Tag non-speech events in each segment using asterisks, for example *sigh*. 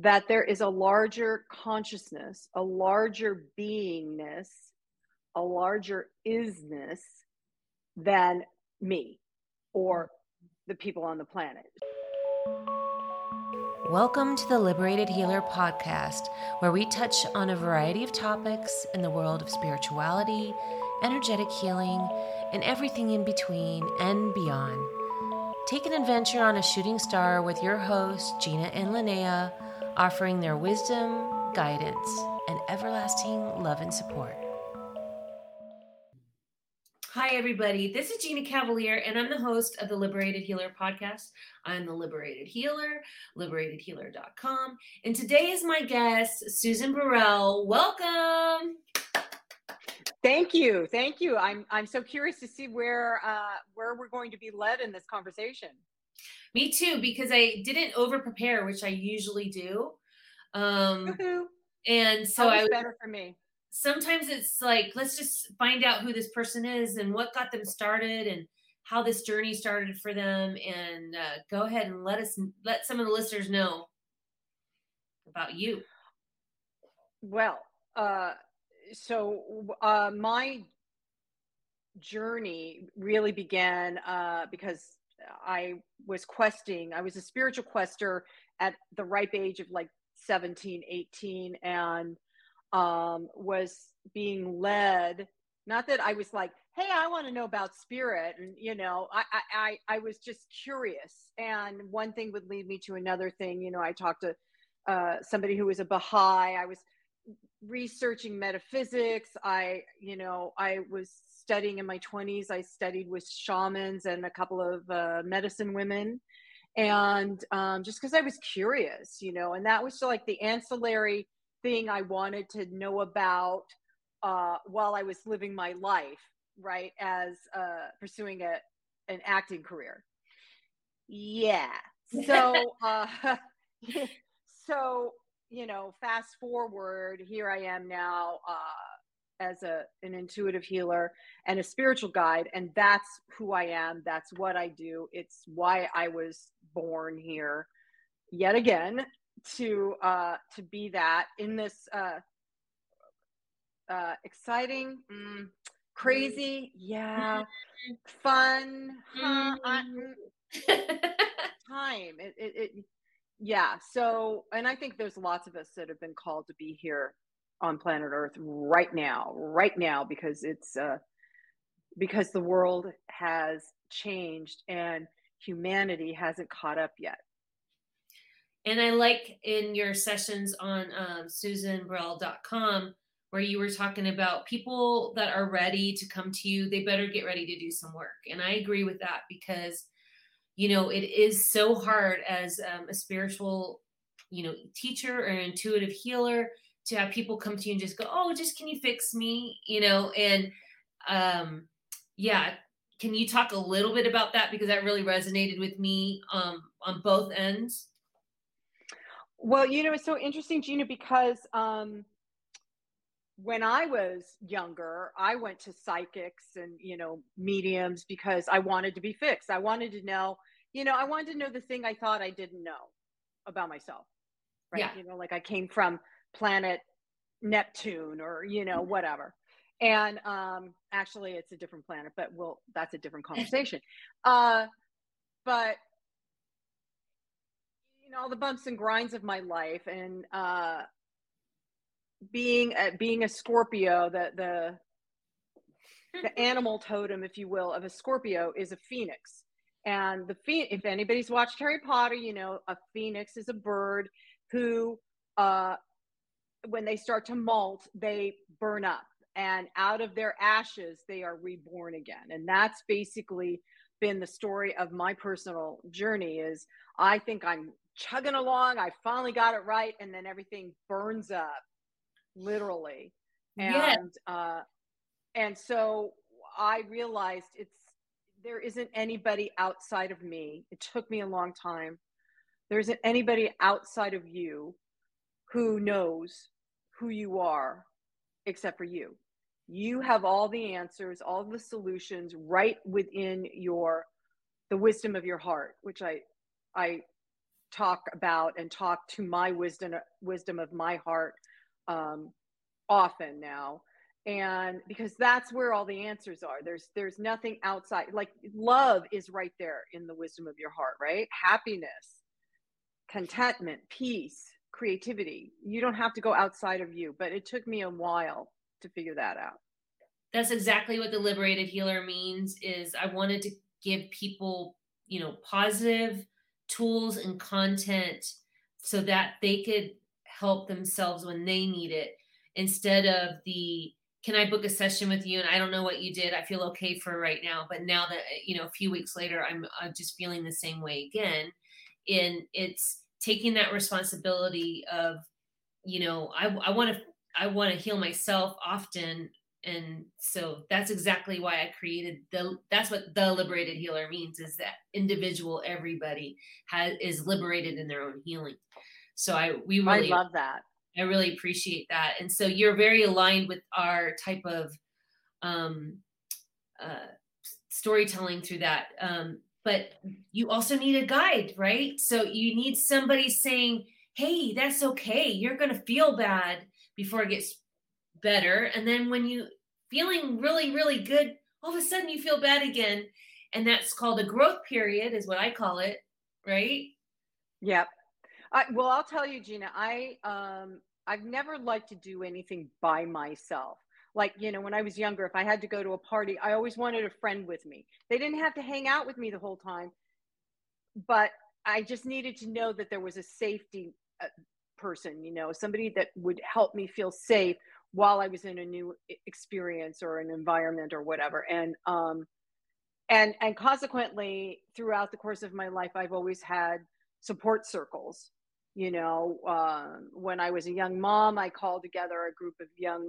That there is a larger consciousness, a larger beingness, a larger isness than me or the people on the planet. Welcome to the Liberated Healer podcast, where we touch on a variety of topics in the world of spirituality, energetic healing, and everything in between and beyond. Take an adventure on a shooting star with your hosts, Gina and Linnea, offering their wisdom, guidance, and everlasting love and support. Hi, everybody. This is Gina Cavalier, and I'm the host of the Liberated Healer podcast. I'm the Liberated Healer, liberatedhealer.com. And today is my guest, Susan Burrell. Welcome. Thank you, thank you. I'm I'm so curious to see where uh, where we're going to be led in this conversation. Me too, because I didn't over prepare, which I usually do. Um, Woohoo. and so I better for me. sometimes it's like let's just find out who this person is and what got them started and how this journey started for them and uh, go ahead and let us let some of the listeners know about you Well, uh, so uh, my journey really began uh, because I was questing. I was a spiritual quester at the ripe age of like 17, 18, and um, was being led. Not that I was like, hey, I want to know about spirit. And, you know, I, I, I was just curious. And one thing would lead me to another thing. You know, I talked to uh, somebody who was a Baha'i. I was researching metaphysics. I, you know, I was studying in my 20s. I studied with shamans and a couple of uh, medicine women. And um, just because I was curious, you know, and that was like the ancillary thing I wanted to know about uh, while I was living my life, right, as uh, pursuing a, an acting career. Yeah. So, *laughs* uh, *laughs* so you know, fast forward, here I am now uh, as a an intuitive healer and a spiritual guide, and that's who I am. That's what I do. It's why I was born here, yet again, to uh, to be that in this uh, uh, exciting, mm, crazy, yeah, *laughs* fun, huh, I- mm, time. It, it, it yeah so and i think there's lots of us that have been called to be here on planet earth right now right now because it's uh because the world has changed and humanity hasn't caught up yet. And i like in your sessions on um, susanburrell.com where you were talking about people that are ready to come to you they better get ready to do some work. And i agree with that because you know it is so hard as um, a spiritual you know teacher or intuitive healer to have people come to you and just go oh just can you fix me? You know and um yeah can you talk a little bit about that? Because that really resonated with me um on both ends. Well you know it's so interesting gina because um when i was younger i went to psychics and you know mediums because i wanted to be fixed. I wanted to know you know i wanted to know the thing i thought i didn't know about myself right? Yeah. you know like i came from planet neptune or you know whatever. And um actually it's a different planet but well that's a different conversation. *laughs* Uh but you know all the bumps and grinds of my life and uh being a, being a scorpio the the *laughs* the animal totem if you will of a scorpio is a phoenix. And the phoenix if anybody's watched harry potter you know a phoenix is a bird who uh when they start to molt they burn up and out of their ashes they are reborn again. And that's basically been the story of my personal journey is i think i'm chugging along i finally got it right and then everything burns up literally. And yeah. uh and so i realized it's there isn't anybody outside of me. It took me a long time. There isn't anybody outside of you who knows who you are except for you. You have all the answers all the solutions right within your the wisdom of your heart which i i talk about and talk to my wisdom wisdom of my heart um, often now. And because that's where all the answers are. There's there's nothing outside like love is right there in the wisdom of your heart right? Happiness contentment peace creativity. You don't have to go outside of you but it took me a while to figure that out. That's exactly what the liberated healer means is i wanted to give people you know positive tools and content so that they could help themselves when they need it instead of the can i book a session with you? And i don't know what you did. I feel okay for right now but now that you know a few weeks later i'm, I'm just feeling the same way again. And it's taking that responsibility of you know i want to i want to heal myself often. And so that's exactly why i created the that's what the liberated healer means is that individual everybody has is liberated in their own healing. So i we really i love that. I really appreciate that. And so you're very aligned with our type of um uh storytelling through that. Um but you also need a guide right? So you need somebody saying hey that's okay. You're going to feel bad before it gets better. And then when you feeling really really good all of a sudden you feel bad again. And that's called a growth period is what i call it right? Yep. I, well i'll tell you gina i um i've never liked to do anything by myself like you know when i was younger if i had to go to a party i always wanted a friend with me they didn't have to hang out with me the whole time but i just needed to know that there was a safety uh, person you know somebody that would help me feel safe while I was in a new experience or an environment or whatever. And um, and and consequently, throughout the course of my life, I've always had support circles. You know, uh, when I was a young mom, I called together a group of young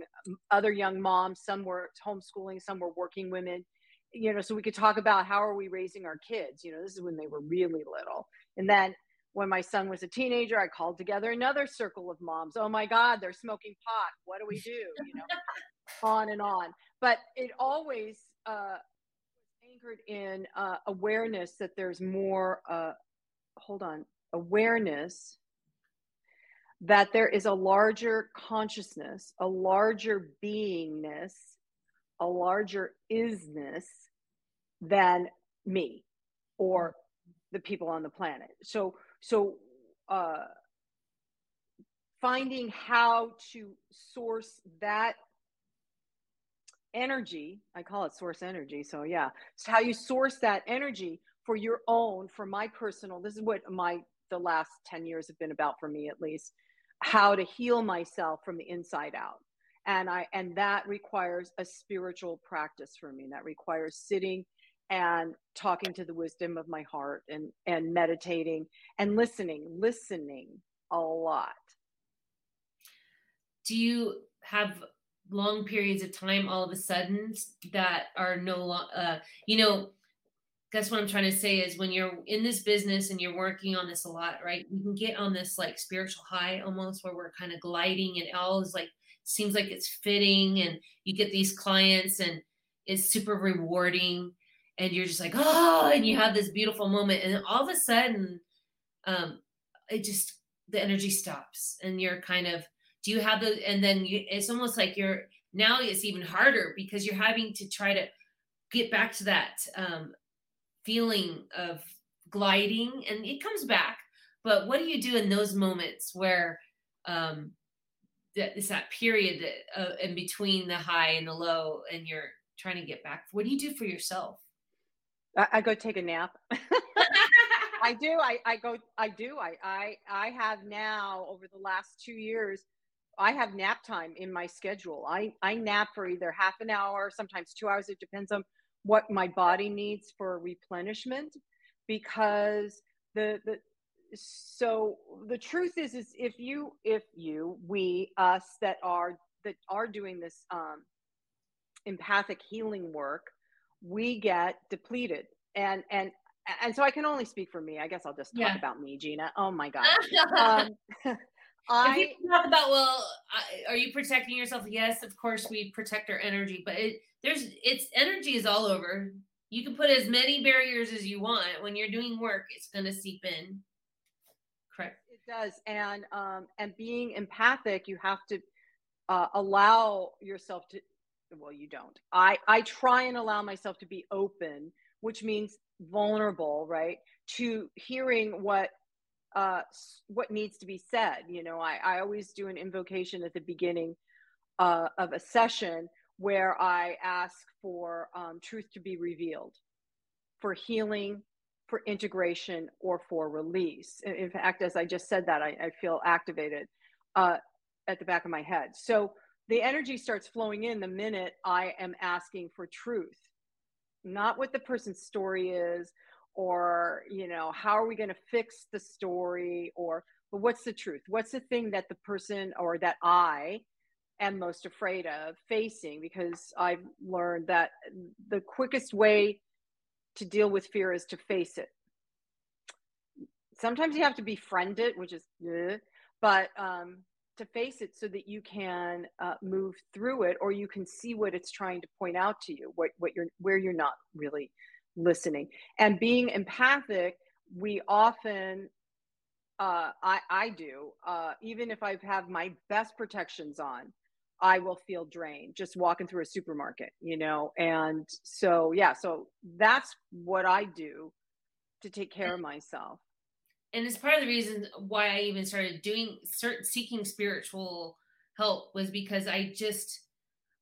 other young moms. Some were homeschooling, some were working women. You know, so we could talk about how are we raising our kids. You know, this is when they were really little, and then when my son was a teenager, I called together another circle of moms. Oh my God, they're smoking pot. What do we do? You know, on and on. But it always uh, anchored in uh, awareness that there's more. Uh, hold on, awareness that there is a larger consciousness, a larger beingness, a larger isness than me or the people on the planet. So so uh, finding how to source that energy i call it source energy so yeah so how you source that energy for your own for my personal this is what my the last 10 years have been about for me at least how to heal myself from the inside out. And i and that requires a spiritual practice for me. That requires sitting and talking to the wisdom of my heart and and meditating and listening listening a lot. Do you have long periods of time all of a sudden that are no uh you know that's what i'm trying to say is when you're in this business and you're working on this a lot right you can get on this like spiritual high almost where we're kind of gliding and all is like seems like it's fitting and you get these clients and it's super rewarding and you're just like oh and you have this beautiful moment and all of a sudden um it just the energy stops and you're kind of do you have the and then you, it's almost like you're now it's even harder because you're having to try to get back to that um feeling of gliding and it comes back but what do you do in those moments where um that is that period that, uh, in between the high and the low and you're trying to get back what do you do for yourself I, I go take a nap. *laughs* I do. I, I go. I do. I, I I have now over the last two years. I have nap time in my schedule. I I nap for either half an hour, sometimes two hours. It depends on what my body needs for replenishment. Because the the so the truth is is if you if you we us that are that are doing this um, empathic healing work we get depleted and and and so I can only speak for me. I guess I'll just talk yeah. about me, Gina. Oh my God. *laughs* um, *laughs* I talk about well, are you protecting yourself? Yes, of course we protect our energy, but it, there's it's energy is all over. You can put as many barriers as you want. When you're doing work, it's going to seep in. Correct. It does, and um, and being empathic, you have to uh, allow yourself to well you don't i i try and allow myself to be open which means vulnerable right to hearing what uh what needs to be said you know i i always do an invocation at the beginning uh, of a session where i ask for um, truth to be revealed for healing for integration or for release. In fact as i just said that i, I feel activated uh, at the back of my head. So the energy starts flowing in the minute I am asking for truth, not what the person's story is, or, you know, how are we going to fix the story, or, but what's the truth? What's the thing that the person or that I am most afraid of facing? Because I've learned that the quickest way to deal with fear is to face it. Sometimes you have to befriend it, which is, but um, to face it so that you can uh, move through it or you can see what it's trying to point out to you what, what you're where you're not really listening. And being empathic we often uh, I, I do uh, even if i have my best protections on i will feel drained just walking through a supermarket you know? And so yeah so that's what i do to take care of myself. And it's part of the reason why I even started doing certain seeking spiritual help was because I just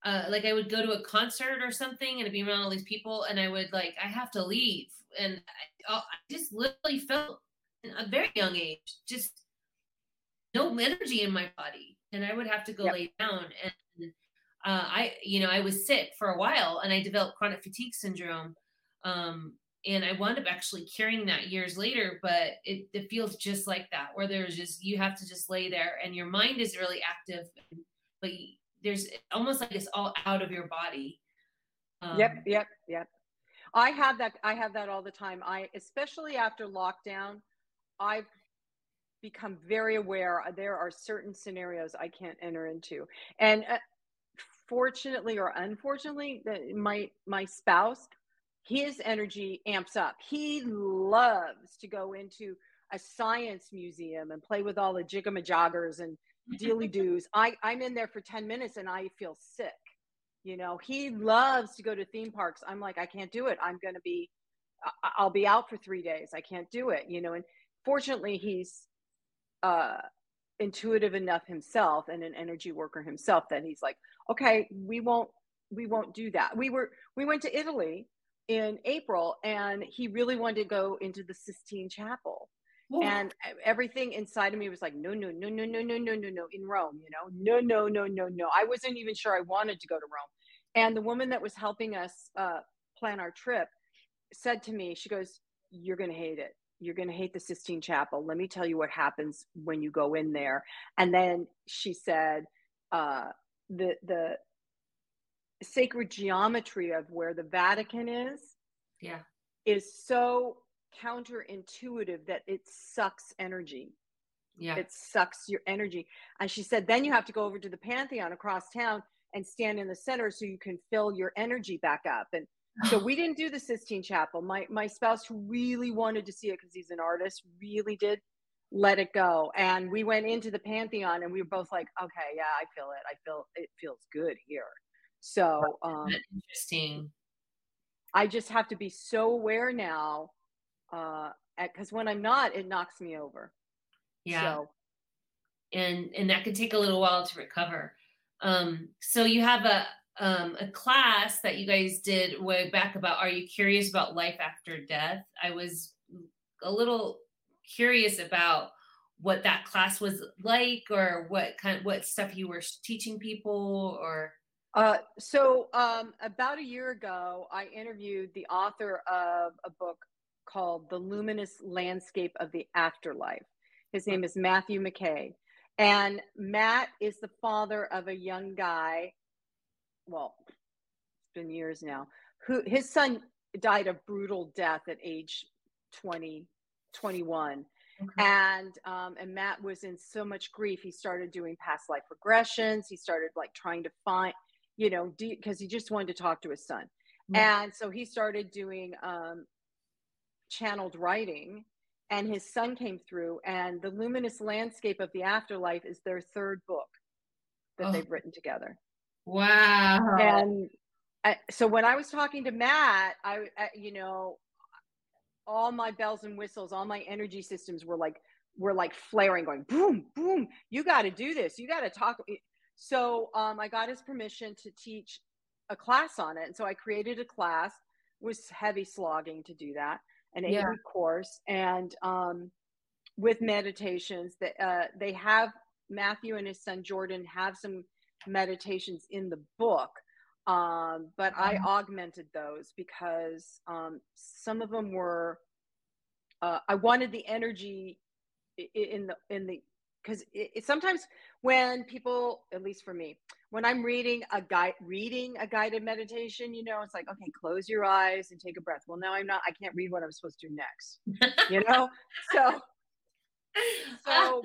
uh, like I would go to a concert or something and be around all these people and I would like I have to leave. And I, I just literally felt at a very young age just no energy in my body. And I would have to go yep. lay down. And uh, I you know I was sick for a while and I developed chronic fatigue syndrome. Um, and I wound up actually curing that years later, but it, it feels just like that, where there's just you have to just lay there and your mind is really active, but there's almost like it's all out of your body. Um, yep, yep, yep. I have that. I have that all the time. I, especially after lockdown, I've become very aware. There are certain scenarios I can't enter into, and uh, fortunately or unfortunately, my my spouse his energy amps up. He loves to go into a science museum and play with all the jigamajoggers and dealy doos. I, I'm in there for 10 minutes and I feel sick. You know, he loves to go to theme parks. I'm like, I can't do it. I'm going to be, I'll be out for three days. I can't do it, you know, and fortunately he's, uh, intuitive enough himself and an energy worker himself that he's like, okay, we won't, we won't do that. We were, we went to Italy in April, and he really wanted to go into the Sistine Chapel. And everything inside of me was like, no, no, no, no, no, no, no, no, no, in Rome, you know, no, no, no, no, no. I wasn't even sure I wanted to go to Rome. And the woman that was helping us uh, plan our trip said to me, she goes, You're going to hate it. You're going to hate the Sistine Chapel. Let me tell you what happens when you go in there. And then she said, uh, the the sacred geometry of where the Vatican is, yeah, is so counterintuitive that it sucks energy. Yeah. It sucks your energy. And she said, then you have to go over to the Pantheon across town and stand in the center so you can fill your energy back up. And so *sighs* we didn't do the Sistine Chapel. My my spouse who really wanted to see it because he's an artist, really did let it go. And we went into the Pantheon and we were both like, okay, yeah, I feel it. I feel it feels good here. So um, interesting. I just have to be so aware now, because uh, when I'm not, it knocks me over. Yeah. So, and and that could take a little while to recover. Um, so you have a um, a class that you guys did way back about are you curious about life after death? I was a little curious about what that class was like or what kind what stuff you were teaching people or uh, so um, about a year ago, I interviewed the author of a book called The Luminous Landscape of the Afterlife. His name is Matthew McKay. And Matt is the father of a young guy. Well, it's been years now. Who his son died a brutal death at age 20, 21. Okay. And um, and Matt was in so much grief. He started doing past life regressions. He started like trying to find, you know, because he just wanted to talk to his son. And so he started doing um, channeled writing and his son came through and the luminous landscape of the afterlife is their third book that oh. they've written together. Wow. And uh, so when i was talking to matt i uh, you know all my bells and whistles all my energy systems were like were like flaring going boom boom you got to do this you got to talk so um, i got his permission to teach a class on it and so i created a class was heavy slogging to do that an eight yeah. week course, and um, with meditations that uh, they have Matthew and his son Jordan have some meditations in the book. Um, but I mm-hmm. augmented those because um, some of them were. Uh, I wanted the energy in the in the because it, it, sometimes when people, at least for me, when I'm reading a guide, reading a guided meditation, you know, it's like, okay, close your eyes and take a breath. Well, now I'm not, I can't read what I'm supposed to do next, you know? *laughs* So, so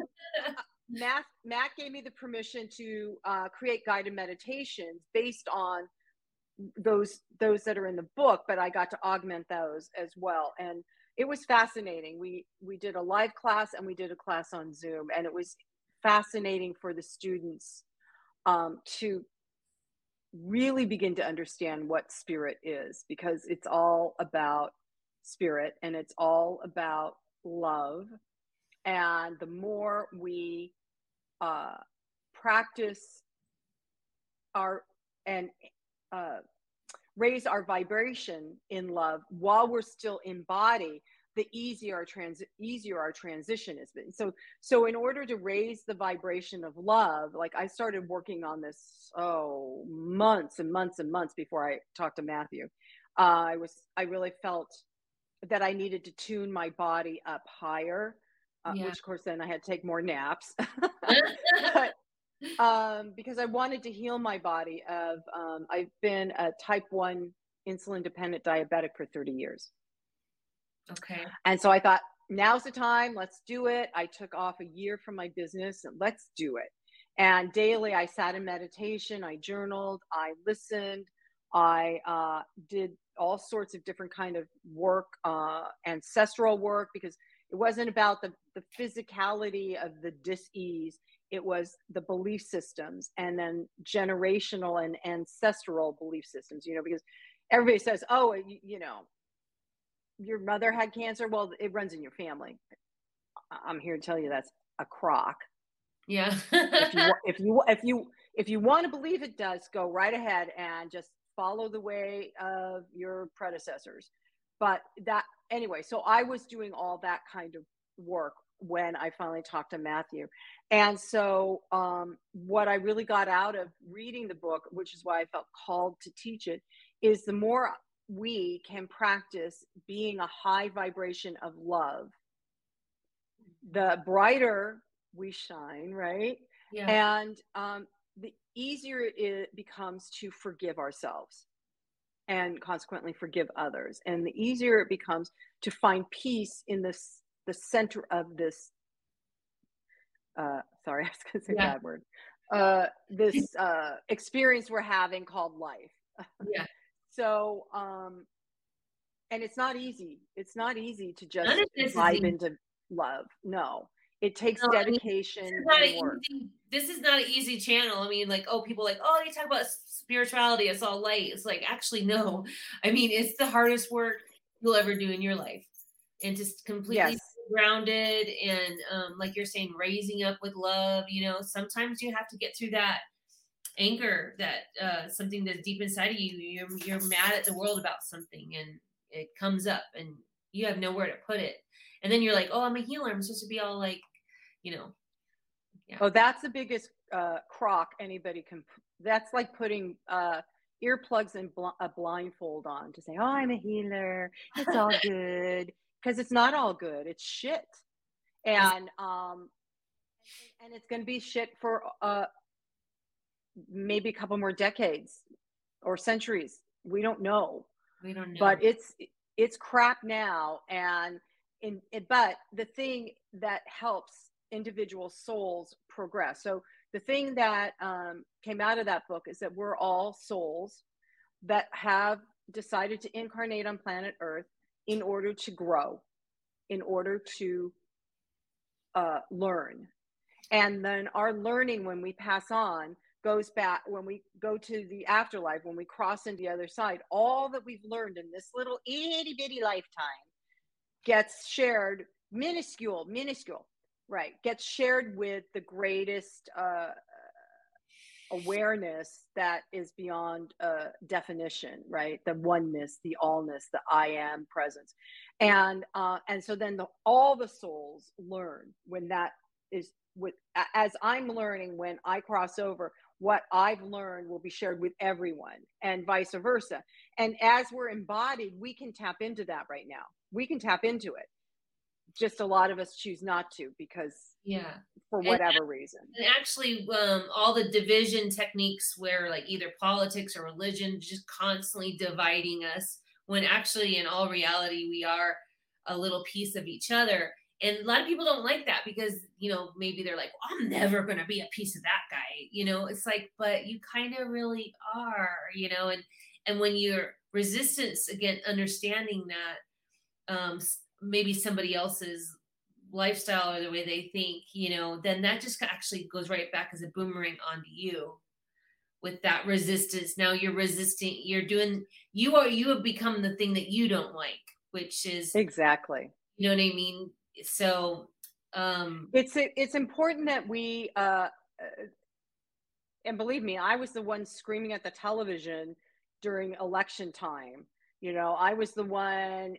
*laughs* Matt, Matt gave me the permission to uh, create guided meditations based on those, those that are in the book, but I got to augment those as well. And it was fascinating. We, we did a live class and we did a class on Zoom and it was fascinating for the students um, to really begin to understand what spirit is because it's all about spirit and it's all about love. And the more we uh, practice our and uh, raise our vibration in love while we're still in body, the easier our trans easier our transition has been. So so in order to raise the vibration of love, like I started working on this oh months and months and months before I talked to Matthew. Uh, I was I really felt that I needed to tune my body up higher, uh, yeah. which of course then I had to take more naps. *laughs* *laughs* but, um, because I wanted to heal my body. Of um, I've been a type one insulin dependent diabetic for 30 years. Okay. And so I thought, now's the time. Let's do it. I took off a year from my business and let's do it. And daily, I sat in meditation. I journaled. I listened. I uh, did all sorts of different kind of work, uh, ancestral work, because it wasn't about the, the physicality of the dis-ease. It was the belief systems and then generational and ancestral belief systems, you know, because everybody says, oh, you, you know, your mother had cancer. Well, it runs in your family. I'm here to tell you that's a crock. Yeah. if you if you if you if you want to believe it does, go right ahead and just follow the way of your predecessors. But that anyway, so I was doing all that kind of work when I finally talked to Matthew. And so um, what I really got out of reading the book, which is why I felt called to teach it, is the more we can practice being a high vibration of love, the brighter we shine, right? Yeah. And um, the easier it becomes to forgive ourselves and consequently forgive others. And the easier it becomes to find peace in this the center of this uh sorry, *laughs* I was gonna say yeah. bad word. Uh this uh experience we're having called life. *laughs* Yeah. So, um, and it's not easy. It's not easy to just dive into love. No, it takes no, dedication. I mean, this, is easy, this is not an easy channel. I mean, like, oh, people like, oh, you talk about spirituality. It's all light. It's like, actually, no. I mean, it's the hardest work you'll ever do in your life. And just completely yes. grounded and um, like you're saying raising up with love you know sometimes you have to get through that anger that uh, something that's deep inside of you you're, you're mad at the world about something and it comes up and you have nowhere to put it. And then you're like oh i'm a healer. I'm supposed to be all like you know. Yeah. oh that's the biggest uh, crock anybody can that's like putting uh, earplugs and bl- a blindfold on to say oh i'm a healer. It's all *laughs* good. Because it's not all good. It's shit. And um and it's going to be shit for uh maybe a couple more decades or centuries. We don't know. We don't know. But it's it's crap now. And in it, but the thing that helps individual souls progress. So the thing that um, came out of that book is that we're all souls that have decided to incarnate on planet earth in order to grow in order to uh, learn. And then our learning when we pass on goes back when we go to the afterlife when we cross into the other side all that we've learned in this little itty bitty lifetime gets shared minuscule minuscule right gets shared with the greatest uh, awareness that is beyond uh, definition right the oneness the allness the i am presence. And uh, and so then the, all the souls learn when that is with as i'm learning when i cross over what I've learned will be shared with everyone and vice versa. And as we're embodied, we can tap into that right now. We can tap into it. Just a lot of us choose not to because yeah, for whatever and, reason. And actually, um, all the division techniques where like either politics or religion just constantly dividing us, when actually in all reality we are a little piece of each other and a lot of people don't like that because you know maybe they're like well, i'm never going to be a piece of that guy you know? It's like but you kind of really are you know? And and when you're resistance again understanding that um maybe somebody else's lifestyle or the way they think you know then that just actually goes right back as a boomerang onto you with that resistance. Now you're resisting you're doing you are you have become the thing that you don't like which is exactly. You know what i mean so um it's it's important that we uh, and believe me i was the one screaming at the television during election time. You know i was the one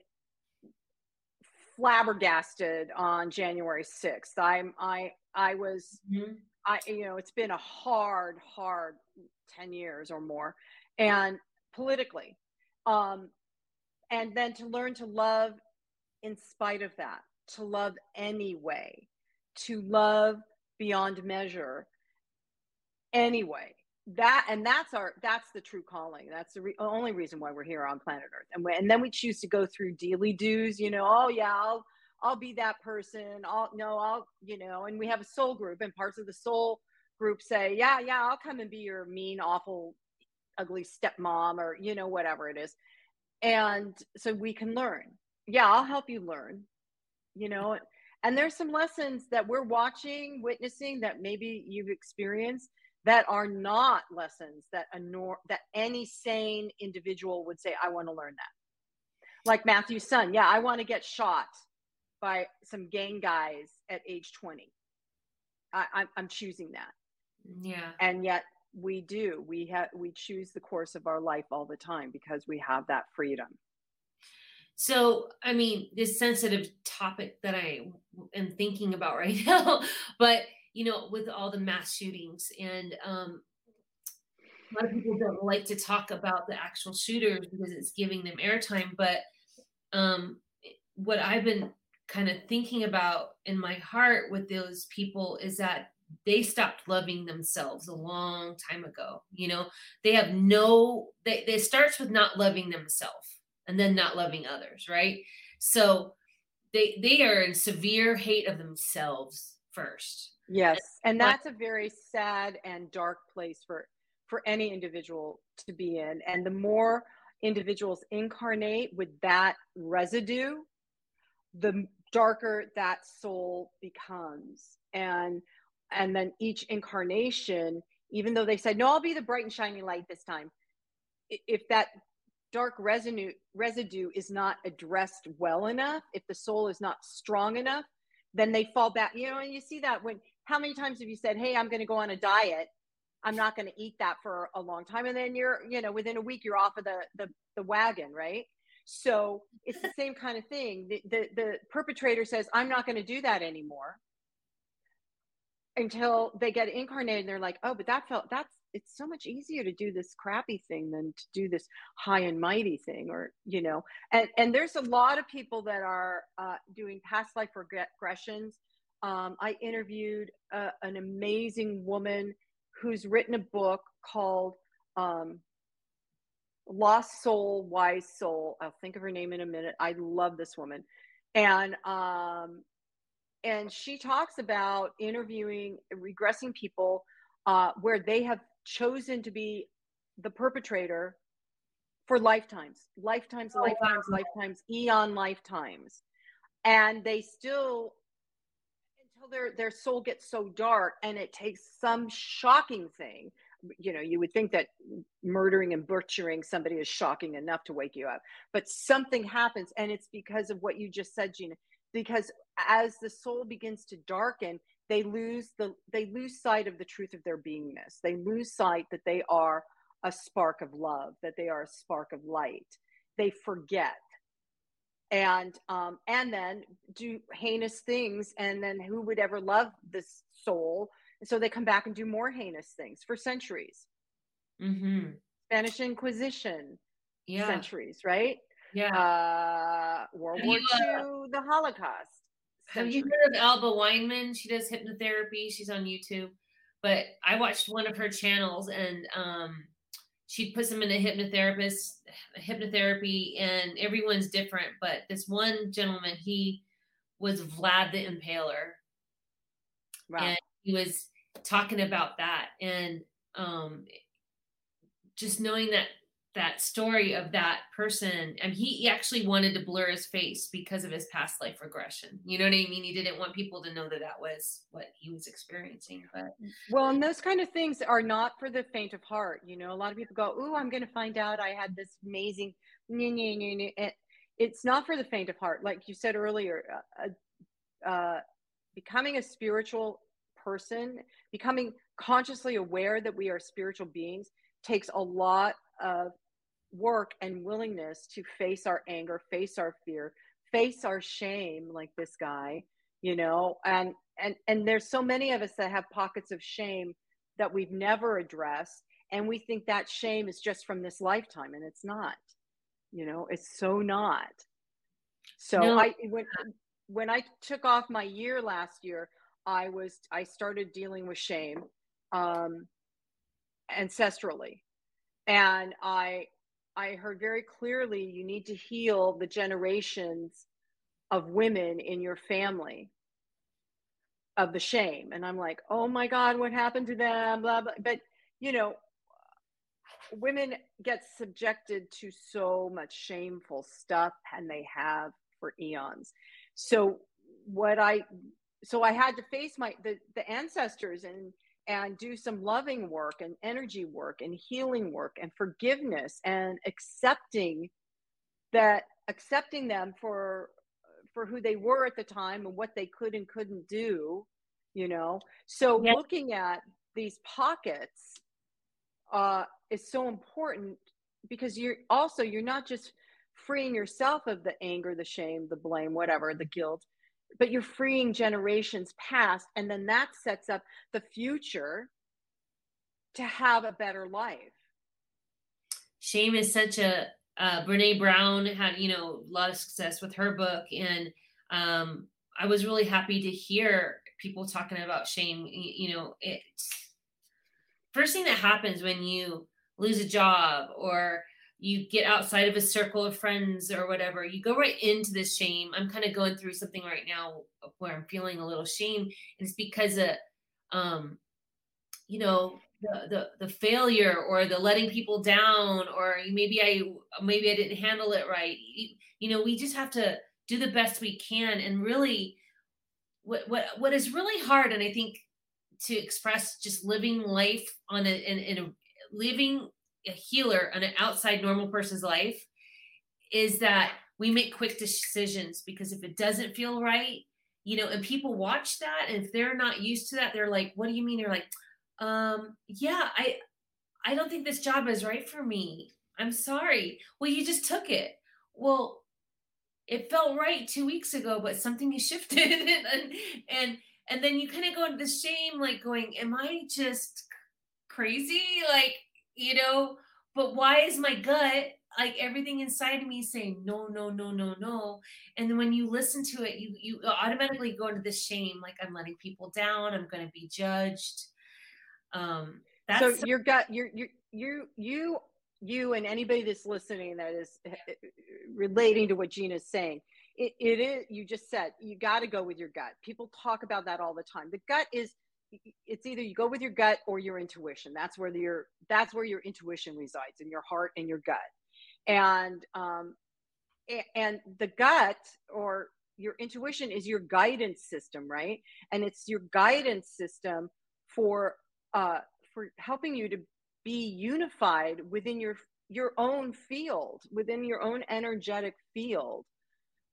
flabbergasted on january 6th i'm i i was mm-hmm. i you know it's been a hard hard 10 years or more and politically um and then to learn to love in spite of that to love anyway, to love beyond measure anyway. That and that's our that's the true calling. That's the re- only reason why we're here on planet Earth. And we, and then we choose to go through dealy doos. You know, oh yeah, I'll I'll be that person. I'll no, I'll you know. And we have a soul group, and parts of the soul group say, yeah, yeah, I'll come and be your mean, awful, ugly stepmom, or you know, whatever it is. And so we can learn. Yeah, I'll help you learn you know and there's some lessons that we're watching witnessing that maybe you've experienced that are not lessons that a nor- that any sane individual would say i want to learn that. Like matthew's son yeah i want to get shot by some gang guys at age 20 I, I'm, I'm choosing that. Yeah. And yet we do. We have we choose the course of our life all the time because we have that freedom so, I mean, this sensitive topic that I am thinking about *laughs* right now, but you know, with all the mass shootings and um, a lot of people don't like to talk about the actual shooters because it's giving them airtime. But um, what I've been kind of thinking about in my heart with those people is that they stopped loving themselves a long time ago. You know, they have no, they, it starts with not loving themselves and then not loving others, right? So they they are in severe hate of themselves first. Yes, and that's a very sad and dark place for for any individual to be in. And the more individuals incarnate with that residue, the darker that soul becomes. And and then each incarnation, even though they said, "No, I'll be the bright and shining light this time," if that dark residue residue is not addressed well enough, if the soul is not strong enough, then they fall back. You know, and you see that when how many times have you said, "Hey, I'm going to go on a diet. I'm not going to eat that for a long time," and then you're, you know, within a week you're off of the the, the wagon, right? So it's the same kind of thing. The, the, the perpetrator says, "I'm not going to do that anymore," until they get incarnated, and they're like, "Oh, but that felt that's it's so much easier to do this crappy thing than to do this high and mighty thing or you know and and there's a lot of people that are uh, doing past life regressions. Um, i interviewed uh, an amazing woman who's written a book called um, lost soul wise soul. I'll think of her name in a minute. I love this woman. And um, and she talks about interviewing regressing people uh, where they have chosen to be the perpetrator for lifetimes, lifetimes, oh, lifetimes, wow. lifetimes, eon lifetimes. And they still until their their soul gets so dark and it takes some shocking thing. You know, you would think that murdering and butchering somebody is shocking enough to wake you up. But something happens and it's because of what you just said, Gina. Because as the soul begins to darken, they lose the they lose sight of the truth of their beingness. They lose sight that they are a spark of love that they are a spark of light. They forget. And um and then do heinous things and then who would ever love this soul? And so they come back and do more heinous things for centuries. Mm-hmm. spanish inquisition yeah. centuries right? Yeah. Uh world war ii uh, the holocaust have you heard of Alba Weinman? She does hypnotherapy. She's on YouTube. But I watched one of her channels and um, she puts them in a hypnotherapist, hypnotherapy, and everyone's different. But this one gentleman, he was Vlad the Impaler. Wow. And he was talking about that. And um, just knowing that that story of that person and he actually wanted to blur his face because of his past life regression. You know what i mean? He didn't want people to know that that was what he was experiencing but well and those kind of things are not for the faint of heart you know? A lot of people go oh i'm going to find out i had this amazing it's not for the faint of heart. Like you said earlier uh, uh, becoming a spiritual person becoming consciously aware that we are spiritual beings takes a lot of work and willingness to face our anger, face our fear, face our shame like this guy, you know, and and and there's so many of us that have pockets of shame that we've never addressed and we think that shame is just from this lifetime and it's not. You know, it's so not. So no. I when when I took off my year last year, I was I started dealing with shame um ancestrally and i I heard very clearly you need to heal the generations of women in your family of the shame. And I'm like, oh my God, what happened to them? Blah, blah. But, you know, women get subjected to so much shameful stuff and they have for eons. So, what I, so I had to face my, the, the ancestors and, and do some loving work and energy work and healing work and forgiveness and accepting that accepting them for for who they were at the time and what they could and couldn't do you know? So looking at these pockets uh, is so important because you're also you're not just freeing yourself of the anger the shame the blame whatever the guilt but you're freeing generations past and then that sets up the future to have a better life. Shame is such a uh, brene brown had you know a lot of success with her book and um, i was really happy to hear people talking about shame you know it's first thing that happens when you lose a job or you get outside of a circle of friends or whatever you go right into this shame. I'm kind of going through something right now where i'm feeling a little shame and it's because of um you know the, the the failure or the letting people down or maybe i maybe i didn't handle it right. You, you know we just have to do the best we can and really what what what is really hard and i think to express just living life on a in, in a living a healer on an outside normal person's life is that we make quick decisions because if it doesn't feel right, you know, and people watch that and if they're not used to that, they're like, what do you mean? They're like, um, yeah, I I don't think this job is right for me. I'm sorry. Well, you just took it. Well, it felt right two weeks ago, but something has shifted *laughs* and and and then you kind of go into the shame, like going, Am I just crazy? Like, you know, but why is my gut like everything inside of me saying no no no no no? And then when you listen to it you you automatically go into the shame like i'm letting people down. I'm going to be judged. Um that's so your gut you you you you you and anybody that's listening that is eh, eh, relating to what gina's saying it, it is you just said you got to go with your gut. People talk about that all the time. The gut is it's either you go with your gut or your intuition. That's where your that's where your intuition resides in your heart and your gut. And um and the gut or your intuition is your guidance system right? And it's your guidance system for uh for helping you to be unified within your your own field within your own energetic field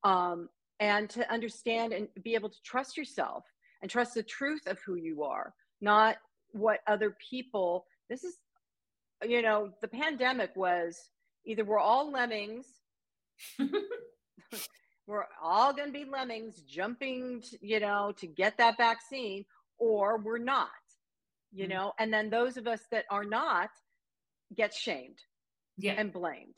um and to understand and be able to trust yourself and trust the truth of who you are not what other people this is you know the pandemic was either we're all lemmings *laughs* we're all going to be lemmings jumping to, you know to get that vaccine or we're not you mm-hmm. know and then those of us that are not get shamed yeah. and blamed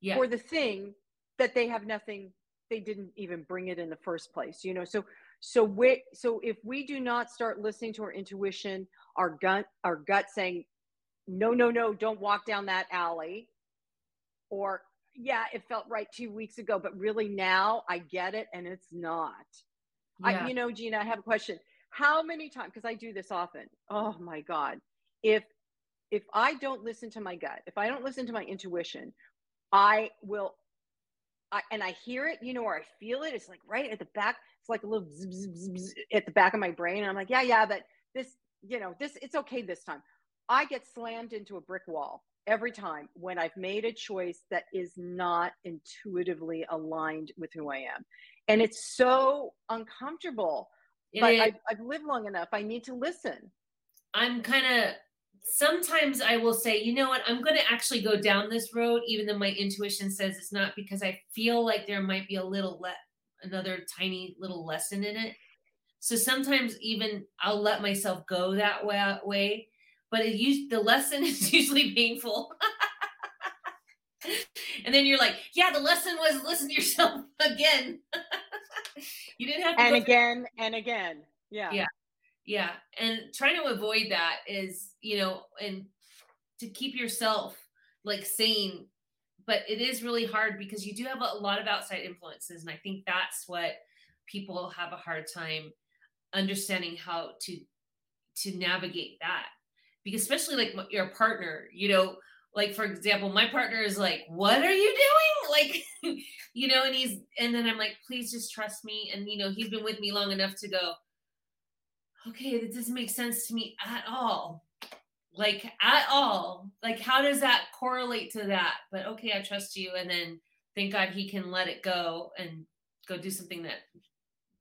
yeah. for the thing that they have nothing they didn't even bring it in the first place you know so so we so if we do not start listening to our intuition our gut our gut saying no no no don't walk down that alley or yeah, it felt right two weeks ago, but really now I get it and it's not. Yeah. I, you know, Gina, I have a question. How many times, because I do this often. Oh my God. If if I don't listen to my gut, if I don't listen to my intuition, I will I, and I hear it, you know, or I feel it. It's like right at the back. It's like a little bzz, bzz, bzz, at the back of my brain. And I'm like, yeah, yeah, but this, you know, this, it's okay this time. I get slammed into a brick wall every time when I've made a choice that is not intuitively aligned with who I am. And it's so uncomfortable. It but I've, I've lived long enough. I need to listen. I'm kind of sometimes I will say, you know what, I'm going to actually go down this road, even though my intuition says it's not, because I feel like there might be a little let another tiny little lesson in it. So sometimes even I'll let myself go that way, way but it used the lesson *laughs* is usually painful. *laughs* and then you're like, yeah, the lesson was listen to yourself *laughs* again. you didn't have to and again and again. Yeah. Yeah. Yeah. And trying to avoid that is, you know, and to keep yourself like sane. But it is really hard because you do have a lot of outside influences. And I think that's what people have a hard time understanding how to to navigate that because especially like your partner, you know, like for example, my partner is like, "What are you doing?" *laughs* Like, you know, and he's and then I'm like, "Please just trust me." And you know, he's been with me long enough to go, "Okay, that doesn't make sense to me at all." Like at all. Like how does that correlate to that? But okay, I trust you and then thank God he can let it go and go do something that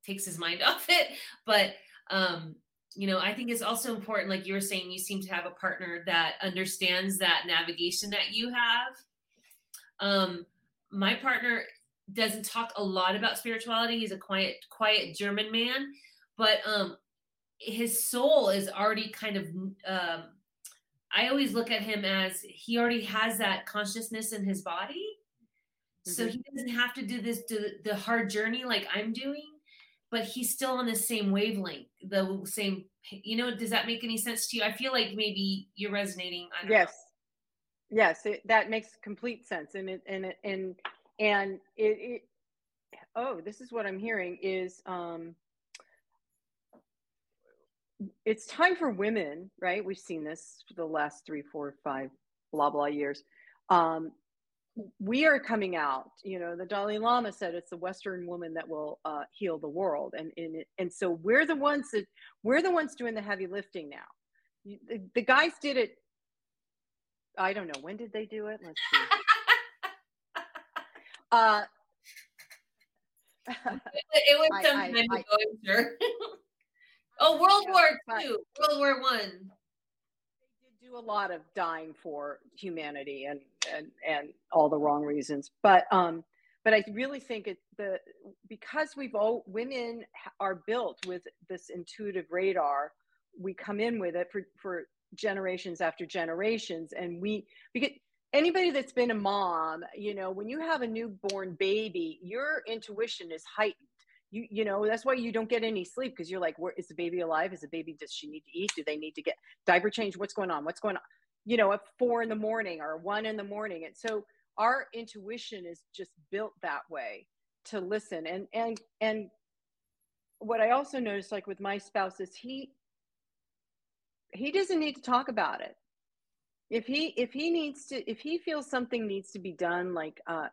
takes his mind *laughs* off it. But um you know, I think it's also important, like you were saying, you seem to have a partner that understands that navigation that you have. Um, my partner doesn't talk a lot about spirituality. He's a quiet, quiet German man, but um, his soul is already kind of. Um, I always look at him as he already has that consciousness in his body, mm-hmm. so he doesn't have to do this do the hard journey like I'm doing but he's still on the same wavelength, the same, you know, does that make any sense to you? I feel like maybe you're resonating. yes. Know. Yes. It, that makes complete sense. And it, and, it, and, and it, it, oh, this is what I'm hearing is, um, it's time for women, right? We've seen this for the last three, four, five, blah, blah years. Um, we are coming out you know the dalai lama said it's the western woman that will uh, heal the world and and, and so we're the ones that we're the ones doing the heavy lifting now the, the guys did it I don't know. When did they do it? Let's see. uh, *laughs* it was some time ago, I'm sure. *laughs* oh, World War Two, World War One. They did do a lot of dying for humanity and and and all the wrong reasons, but um, but I really think it the because we've all women are built with this intuitive radar. We come in with it for for generations after generations, and we because anybody that's been a mom, you know, when you have a newborn baby, your intuition is heightened. You, you know, that's why you don't get any sleep because you're like, where is the baby alive? Is the baby, does she need to eat? Do they need to get diaper change? What's going on? What's going on? You know, at four in the morning or one in the morning. And so our intuition is just built that way to listen. And, and, and what I also noticed, like with my spouse, is he, he doesn't need to talk about it if he if he needs to if he feels something needs to be done like uh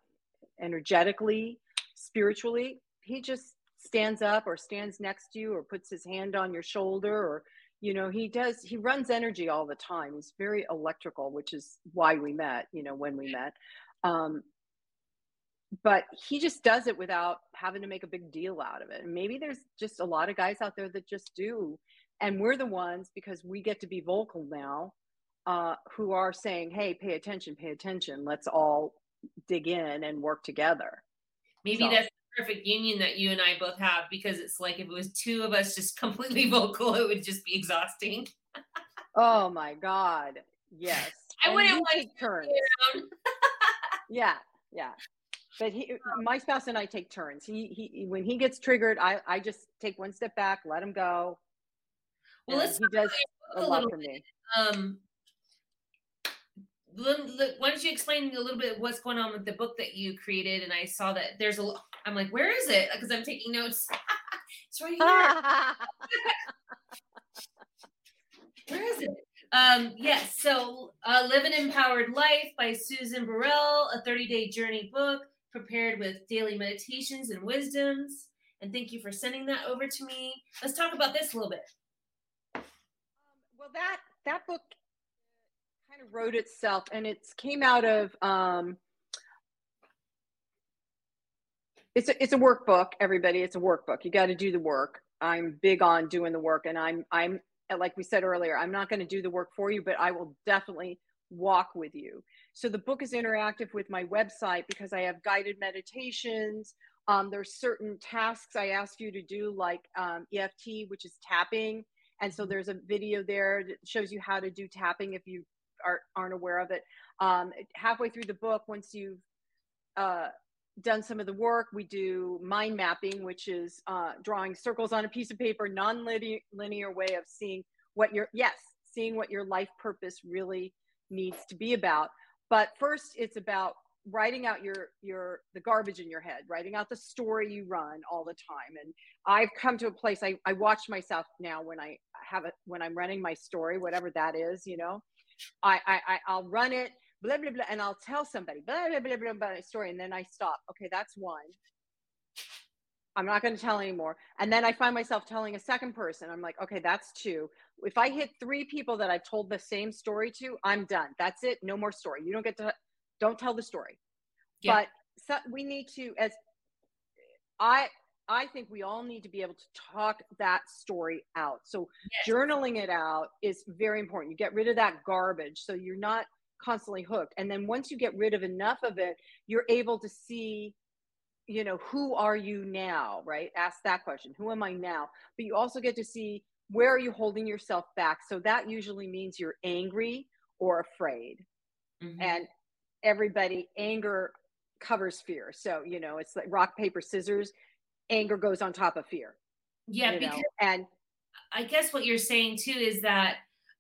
energetically spiritually he just stands up or stands next to you or puts his hand on your shoulder or you know he does he runs energy all the time he's very electrical which is why we met you know when we met um but he just does it without having to make a big deal out of it and maybe there's just a lot of guys out there that just do and we're the ones because we get to be vocal now uh, who are saying, hey, pay attention, pay attention. Let's all dig in and work together. Maybe so. that's perfect union that you and I both have because it's like if it was two of us just *laughs* completely vocal, it would just be exhausting. *laughs* oh my God. Yes. I wouldn't want to turns. *laughs* yeah. Yeah. But he, my spouse and I take turns. He, he, when he gets triggered, I, I just take one step back, let him go. Well, let's he does a, a lot for me. Um, why don't you explain a little bit what's going on with the book that you created? And I saw that there's a. I'm like, where is it? Because I'm taking notes. *laughs* it's right here. *laughs* where is it? Um, yes. So, uh, Live an Empowered Life by Susan Burrell, a 30 day journey book prepared with daily meditations and wisdoms. And thank you for sending that over to me. Let's talk about this a little bit. Um, well, that that book kind of wrote itself and it came out of um, it's a, it's a workbook everybody. It's a workbook. You got to do the work. I'm big on doing the work and i'm i'm like we said earlier i'm not going to do the work for you but i will definitely walk with you. So the book is interactive with my website because i have guided meditations. Um, there's certain tasks i ask you to do like um, eft which is tapping. And so there's a video there that shows you how to do tapping if you are, aren't aware of it. Um, halfway through the book, once you've uh, done some of the work, we do mind mapping, which is uh, drawing circles on a piece of paper, non-linear way of seeing what your yes, seeing what your life purpose really needs to be about. But first, it's about writing out your your the garbage in your head writing out the story you run all the time and i've come to a place i, I watch myself now when i have it when i'm running my story whatever that is you know I, I, I will run it, blah blah blah, and I'll tell somebody blah blah blah blah a story, and then I stop. Okay, that's one. I'm not going to tell anymore. And then I find myself telling a second person. I'm like, okay, that's two. If I hit three people that I've told the same story to, I'm done. That's it. No more story. You don't get to, don't tell the story. Yeah. But so we need to, as I, I think we all need to be able to talk that story out. So yes. journaling it out is very important. You get rid of that garbage so you're not constantly hooked. And then once you get rid of enough of it, you're able to see you know who are you now right ask that question who am i now but you also get to see where are you holding yourself back so that usually means you're angry or afraid mm-hmm. and everybody anger covers fear so you know it's like rock paper scissors anger goes on top of fear. Yeah, because know? and I guess what you're saying too is that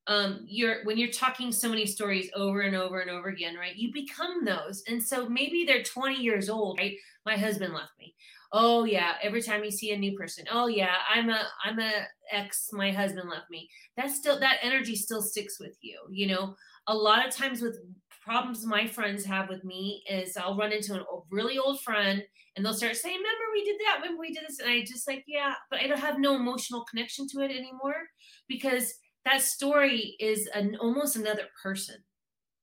um you're when you're talking so many stories over and over and over again, right? You become those. And so maybe they're 20 years old, right? My husband left me. Oh yeah, every time you see a new person. Oh yeah, I'm a I'm a ex my husband left me. That still that energy still sticks with you, you know. A lot of times with problems my friends have with me is I'll run into a really old friend and they'll start saying, Remember we did that, remember we did this. And I just like, yeah, but I don't have no emotional connection to it anymore because that story is an almost another person.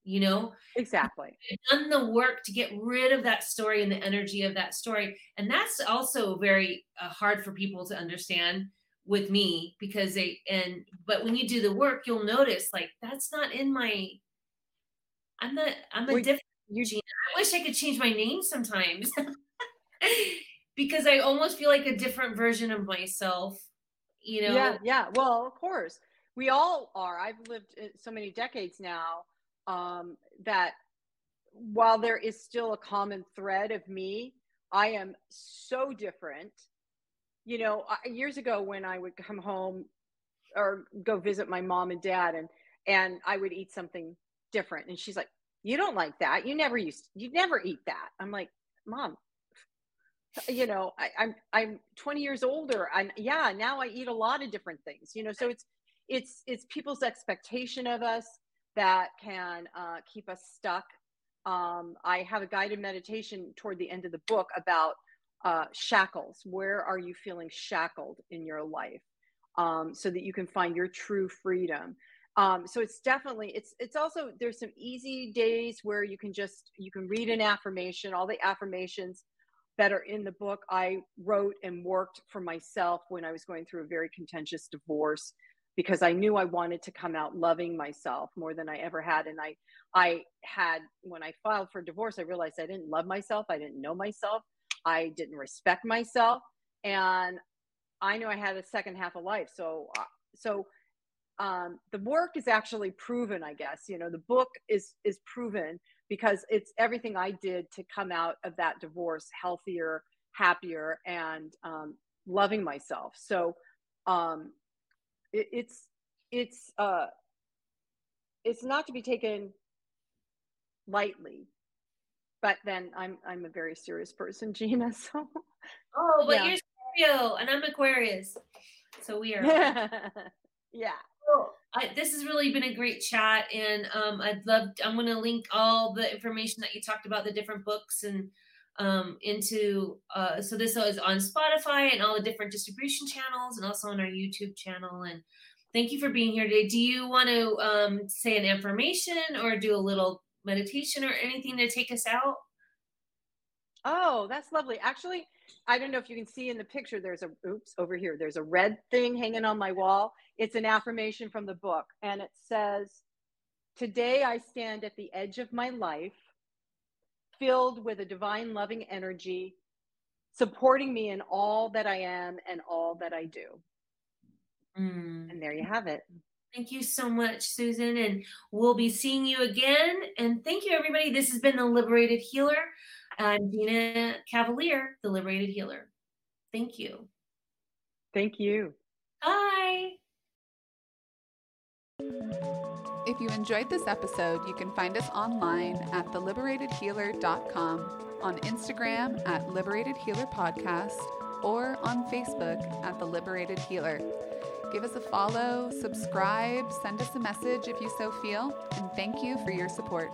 you know exactly done the work to get rid of that story and the energy of that story and that's also very uh, hard for people to understand with me because they and but when you do the work you'll notice like that's not in my i'm not i'm a well, different you, i wish i could change my name sometimes *laughs* because i almost feel like a different version of myself you know? yeah yeah well of course. We all are. I've lived so many decades now um, that while there is still a common thread of me i am so different you know, years ago when I would come home or go visit my mom and dad and and I would eat something different and she's like, "You don't like that. You never used you never eat that." I'm like, "Mom, you know, I, I'm I'm 20 years older. And yeah, now I eat a lot of different things. You know, so it's it's it's people's expectation of us that can uh, keep us stuck. Um, I have a guided meditation toward the end of the book about uh, shackles. Where are you feeling shackled in your life? Um, so that you can find your true freedom. Um, so it's definitely it's it's also there's some easy days where you can just you can read an affirmation. All the affirmations that are in the book I wrote and worked for myself when I was going through a very contentious divorce because I knew I wanted to come out loving myself more than I ever had. And I, I had, when I filed for divorce, I realized I didn't love myself. I didn't know myself. I didn't respect myself, and I knew I had a second half of life. So, uh, so um, the work is actually proven. I guess you know the book is is proven because it's everything I did to come out of that divorce healthier, happier, and um, loving myself. So, um, it, it's it's uh, it's not to be taken lightly but then I'm I'm a very serious person, *laughs* Gina. So oh, but yeah. you're Scorpio and I'm Aquarius, so we are *laughs* yeah. Well, I, this has really been a great chat, and um, I'd love. I'm going to link all the information that you talked about, the different books, and um, into. Uh, so this is on Spotify and all the different distribution channels, and also on our YouTube channel. And thank you for being here today. Do you want to um, say an affirmation or do a little meditation or anything to take us out? Oh, that's lovely. Actually, I don't know if you can see in the picture, there's a, oops, over here, there's a red thing hanging on my wall. It's an affirmation from the book. And it says, Today I stand at the edge of my life, filled with a divine loving energy, supporting me in all that I am and all that I do. Mm. And there you have it. Thank you so much, Susan. And we'll be seeing you again. And thank you, everybody. This has been The Liberated Healer. I'm Gina Cavalier, The Liberated Healer. Thank you. Thank you. Bye. If you enjoyed this episode, you can find us online at theliberatedhealer.com, on Instagram at Liberated Healer Podcast, or on Facebook at The Liberated Healer. Give us a follow, subscribe, send us a message if you so feel, and thank you for your support.